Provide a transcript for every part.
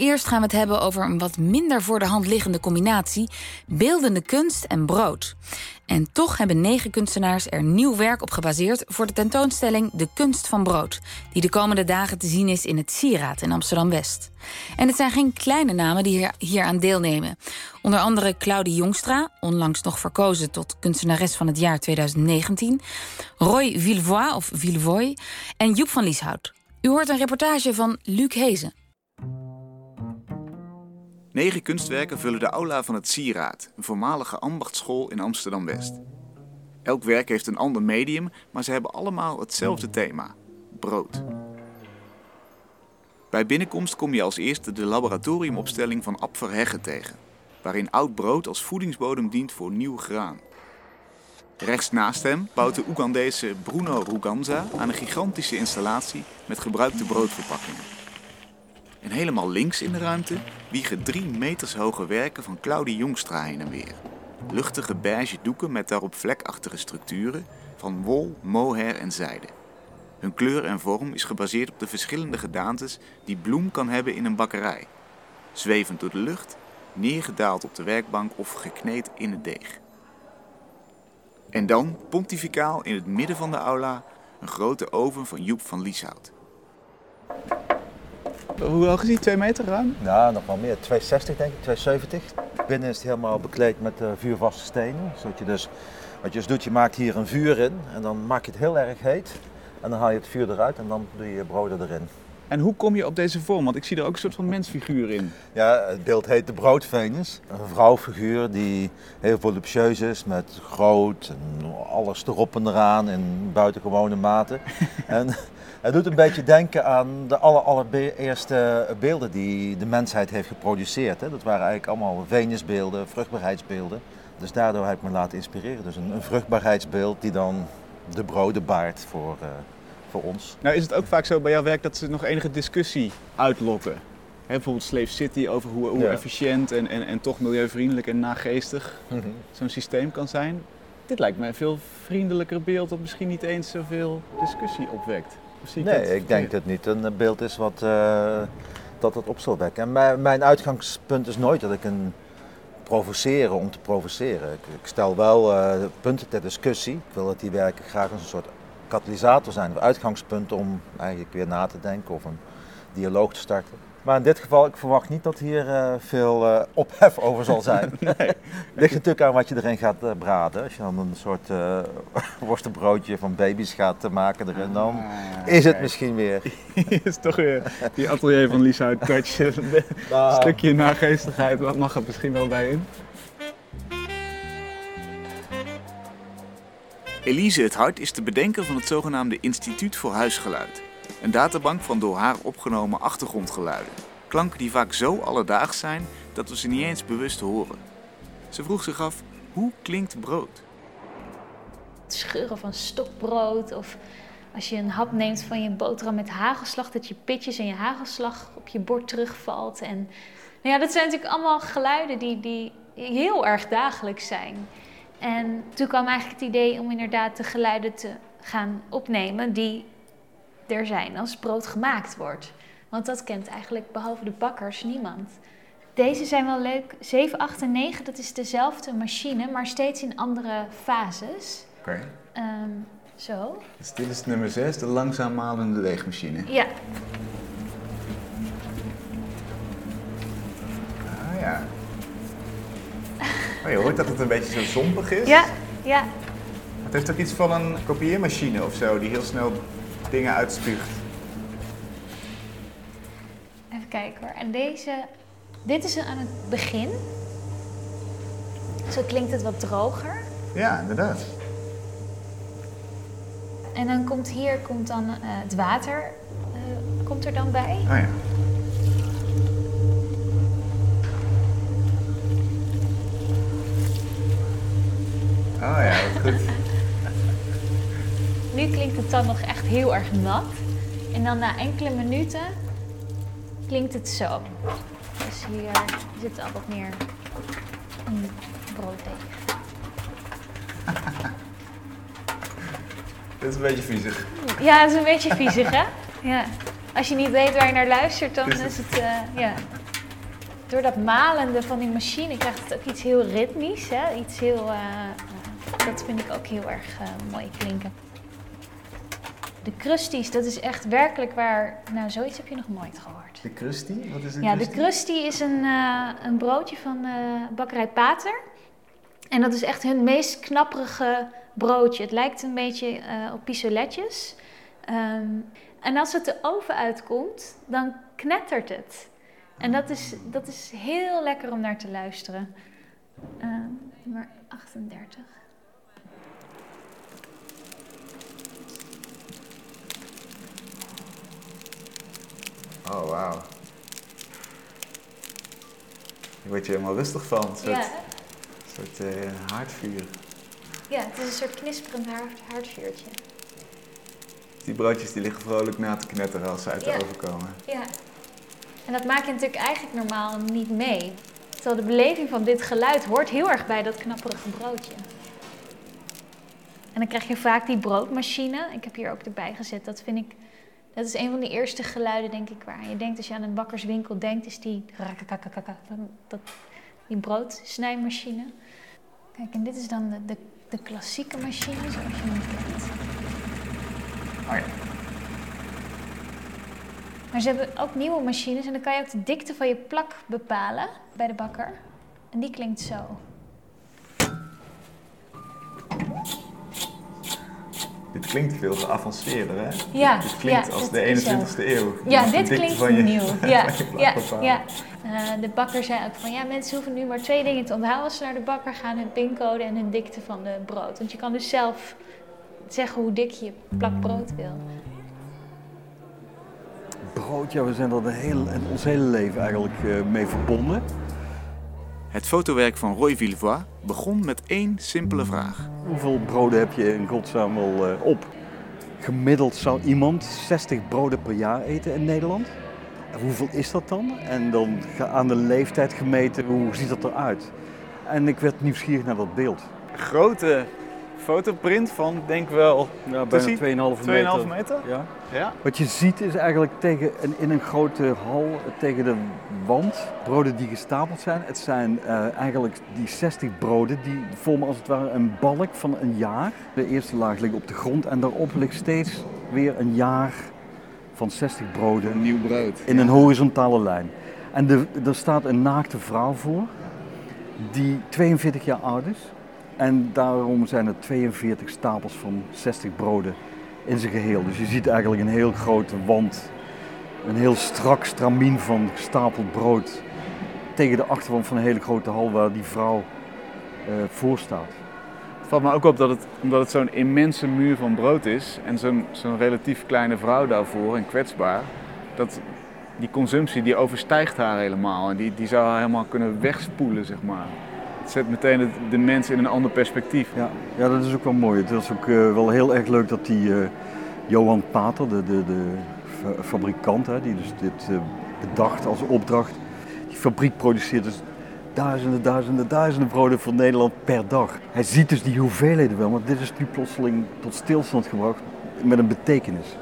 eerst gaan we het hebben over een wat minder voor de hand liggende combinatie: beeldende kunst en brood. En toch hebben negen kunstenaars er nieuw werk op gebaseerd voor de tentoonstelling De Kunst van Brood, die de komende dagen te zien is in het Sieraad in Amsterdam West. En het zijn geen kleine namen die hier, aan deelnemen. Onder andere Claudie Jongstra, onlangs nog verkozen tot kunstenares van het jaar 2019, Roy Villevoix of Villevoy en Joep van Lieshout. U hoort een reportage van Luc Hezen. Negen kunstwerken vullen de aula van het Sieraad, een voormalige ambachtsschool in Amsterdam-West. Elk werk heeft een ander medium, maar ze hebben allemaal hetzelfde thema: brood. Bij binnenkomst kom je als eerste de laboratoriumopstelling van Ab Verheggen tegen, waarin oud brood als voedingsbodem dient voor nieuw graan. Rechts naast hem bouwt de Oegandese Bruno Ruganza aan een gigantische installatie met gebruikte broodverpakkingen. En helemaal links in de ruimte wiegen drie meters hoge werken van Claudie Jongstra heen en weer. Luchtige beige doeken met daarop vlekachtige structuren van wol, mohair en zijde. Hun kleur en vorm is gebaseerd op de verschillende gedaantes die bloem kan hebben in een bakkerij. Zwevend door de lucht, neergedaald op de werkbank of gekneed in het deeg. En dan, pontificaal in het midden van de aula, een grote oven van Joep van Lieshout. Hoe hoog is die? Twee meter ruim? Ja, nog wel meer. 260 denk ik, 270. Binnen is het helemaal bekleed met uh, vuurvaste stenen. Zodat je dus, wat je dus doet, je maakt hier een vuur in en dan maak je het heel erg heet. En dan haal je het vuur eruit en dan doe je je broden erin. En hoe kom je op deze vorm? Want ik zie er ook een soort van mensfiguur in. Ja, het beeld heet de broodvenus. Een vrouwfiguur die heel voluptueus is met groot en alles erop en eraan in buitengewone mate. en het doet een beetje denken aan de aller, allereerste beelden die de mensheid heeft geproduceerd. Hè. Dat waren eigenlijk allemaal venusbeelden, vruchtbaarheidsbeelden. Dus daardoor heb ik me laten inspireren. Dus een, een vruchtbaarheidsbeeld die dan de broden baart voor, uh, voor ons. Nou is het ook vaak zo bij jouw werk dat ze nog enige discussie uitlokken. He, bijvoorbeeld Slave City over hoe, hoe ja. efficiënt en, en, en toch milieuvriendelijk en nageestig mm -hmm. zo'n systeem kan zijn. Dit lijkt mij een veel vriendelijker beeld dat misschien niet eens zoveel discussie opwekt. Nee, ik denk dat het niet een beeld is wat uh, dat het op zal wekken. En mijn, mijn uitgangspunt is nooit dat ik een provoceren om te provoceren. Ik, ik stel wel uh, punten ter discussie. Ik wil dat die werken graag als een soort katalysator zijn, of uitgangspunt om eigenlijk weer na te denken of een dialoog te starten. Maar in dit geval, ik verwacht niet dat hier uh, veel uh, ophef over zal zijn. nee. Ligt natuurlijk aan wat je erin gaat uh, braden. Als je dan een soort worstenbroodje van baby's gaat maken erin, dan ah, is het misschien weer. is toch weer die atelier van Lisa uit Touch. een nou. stukje nageestigheid, wat mag er misschien wel bij in? Elise het Hart is de bedenker van het zogenaamde Instituut voor Huisgeluid. Een databank van door haar opgenomen achtergrondgeluiden. Klanken die vaak zo alledaags zijn dat we ze niet eens bewust horen. Ze vroeg zich af, hoe klinkt brood? Het scheuren van stokbrood of als je een hap neemt van je boterham met hagelslag, dat je pitjes en je hagelslag op je bord terugvalt. En nou ja, dat zijn natuurlijk allemaal geluiden die, die heel erg dagelijks zijn. En toen kwam eigenlijk het idee om inderdaad de geluiden te gaan opnemen die er zijn als brood gemaakt wordt. Want dat kent eigenlijk behalve de bakkers niemand. Deze zijn wel leuk. 7, 8 en 9, dat is dezelfde machine, maar steeds in andere fases. Oké. Okay. Um, zo. Dus dit is nummer 6, de langzaam malende weegmachine. Ja. Ah ja. Oh, je hoort dat het een beetje zo zompig is. Ja, ja. Het heeft ook iets van een kopieermachine of zo, die heel snel dingen uitspuugt. Even kijken hoor. En deze, dit is aan het begin. Zo klinkt het wat droger. Ja, inderdaad. En dan komt hier komt dan, uh, het water uh, komt er dan bij. Oh ja. Oh ja, goed. Nu klinkt het dan nog echt heel erg nat. En dan na enkele minuten klinkt het zo. Dus hier zit al wat meer een brooddeeg. Dit is een beetje viezig. Ja, het is een beetje viezig, hè? Ja. Als je niet weet waar je naar luistert, dan is het, uh, ja. door dat malende van die machine krijgt het ook iets heel ritmisch. Hè? Iets heel, uh, dat vind ik ook heel erg uh, mooi klinken. De crusties, dat is echt werkelijk waar. Nou, zoiets heb je nog nooit gehoord. De crusty? Wat is een Ja, de crusty is een, uh, een broodje van bakkerij Pater. En dat is echt hun meest knapperige broodje. Het lijkt een beetje op pistoletjes. Um, en als het de oven uitkomt, dan knettert het. En dat is, dat is heel lekker om naar te luisteren. Uh, nummer 38. Oh, wauw. Hier word je helemaal rustig van. Een soort, ja. soort uh, haardvuur. Ja, het is een soort knisperend haardvuurtje. Die broodjes die liggen vrolijk na te knetteren als ze uit de oven komen. Ja. En dat maak je natuurlijk eigenlijk normaal niet mee. Terwijl de beleving van dit geluid hoort heel erg bij dat knapperige broodje. En dan krijg je vaak die broodmachine. Ik heb hier ook erbij gezet. Dat vind ik. Dat is een van de eerste geluiden, denk ik, waar je denkt als je aan een bakkerswinkel denkt, is die. Dat, die broodsnijmachine. Kijk, en dit is dan de, de, de klassieke machine, zoals je hem kent. Maar ze hebben ook nieuwe machines en dan kan je ook de dikte van je plak bepalen bij de bakker. En die klinkt zo. Dit klinkt veel geavanceerder, hè? Ja. Dit klinkt als de 21ste eeuw. Ja, dit klinkt nieuw. Ja, ja, ja. Uh, de bakker zei ook van ja, mensen hoeven nu maar twee dingen te onthouden als ze naar de bakker gaan: hun pincode en hun dikte van de brood. Want je kan dus zelf zeggen hoe dik je plak brood wil brood, ja, we zijn er hele, ons hele leven eigenlijk uh, mee verbonden. Het fotowerk van Roy Villevoix begon met één simpele vraag. Hoeveel broden heb je in godsnaam wel uh, op? Gemiddeld zou iemand 60 broden per jaar eten in Nederland. En hoeveel is dat dan? En dan aan de leeftijd gemeten, hoe ziet dat eruit? En ik werd nieuwsgierig naar dat beeld. Grote fotoprint van, denk wel, ja, bijna 2,5 meter. meter. Ja. Ja. Wat je ziet is eigenlijk tegen een, in een grote hal tegen de wand broden die gestapeld zijn. Het zijn uh, eigenlijk die 60 broden die vormen als het ware een balk van een jaar. De eerste laag ligt op de grond en daarop ligt steeds weer een jaar van 60 broden. Een nieuw brood. In een horizontale lijn. En de, er staat een naakte vrouw voor die 42 jaar oud is. En daarom zijn er 42 stapels van 60 broden in zijn geheel. Dus je ziet eigenlijk een heel grote wand, een heel strak stramien van gestapeld brood tegen de achterwand van een hele grote hal waar die vrouw uh, voor staat. Het valt me ook op dat het, omdat het zo'n immense muur van brood is en zo'n zo'n relatief kleine vrouw daarvoor en kwetsbaar, dat die consumptie die overstijgt haar helemaal en die, die zou haar helemaal kunnen wegspoelen, zeg maar zet meteen de mens in een ander perspectief. Ja, ja dat is ook wel mooi. Het is ook uh, wel heel erg leuk dat die uh, Johan Pater, de, de, de fabrikant, hè, die dus dit uh, bedacht als opdracht, die fabriek produceert dus duizenden, duizenden, duizenden broden voor Nederland per dag. Hij ziet dus die hoeveelheden wel, maar dit is nu plotseling tot stilstand gebracht met een betekenis.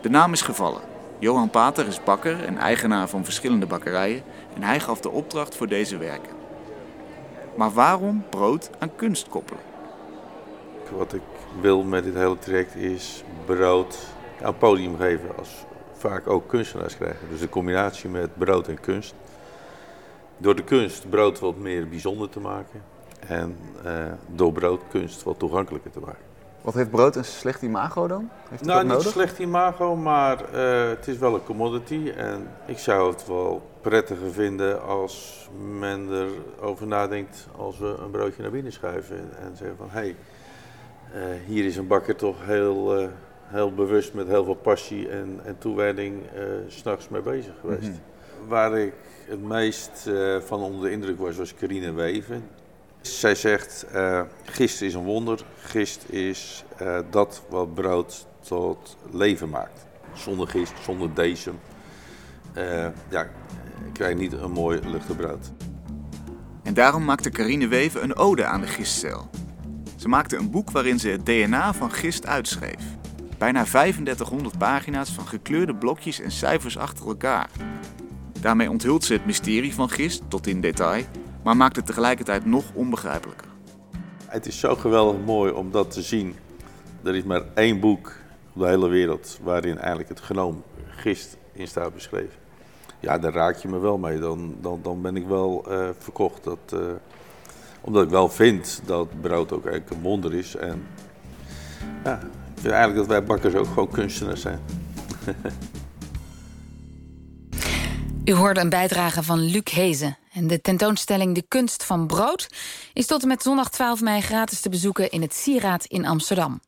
De naam is gevallen. Johan Pater is bakker en eigenaar van verschillende bakkerijen en hij gaf de opdracht voor deze werken. Maar waarom brood aan kunst koppelen? Wat ik wil met dit hele traject is brood aan podium geven als vaak ook kunstenaars krijgen. Dus de combinatie met brood en kunst. Door de kunst brood wat meer bijzonder te maken en uh, door brood kunst wat toegankelijker te maken. Wat heeft brood een slecht imago dan? Heeft nou, niet een slecht imago, maar uh, het is wel een commodity. En ik zou het wel prettiger vinden als men erover nadenkt als we een broodje naar binnen schuiven. En, zeggen van, hé, hey, uh, hier is een bakker toch heel, uh, heel bewust met heel veel passie en, en toewijding s s'nachts mee bezig geweest. Mm -hmm. Waar ik het meest van onder de indruk was, was Carine Weven. Zij zegt, uh, gist is een wonder. Gist is uh, dat wat brood tot leven maakt. Zonder gist, zonder decem, uh, ja, krijg je niet een mooi luchtig brood. En daarom maakte Carine Weven een ode aan de gistcel. Ze maakte een boek waarin ze het DNA van gist uitschreef. Bijna 3500 pagina's van gekleurde blokjes en cijfers achter elkaar. Daarmee onthult ze het mysterie van gist tot in detail, maar maakt het tegelijkertijd nog onbegrijpelijker. Het is zo geweldig mooi om dat te zien. Er is maar één boek op de hele wereld waarin eigenlijk het genoom gist in staat beschreven. Ja, daar raak je me wel mee. Dan, dan, dan ben ik wel uh, verkocht. Dat, uh, omdat ik wel vind dat brood ook eigenlijk een wonder is. En ja, ik vind eigenlijk dat wij bakkers ook gewoon kunstenaars zijn. U hoorde een bijdrage van Luc Hezen. En de tentoonstelling De Kunst van Brood is tot en met zondag 12 mei gratis te bezoeken in het Sieraad in Amsterdam.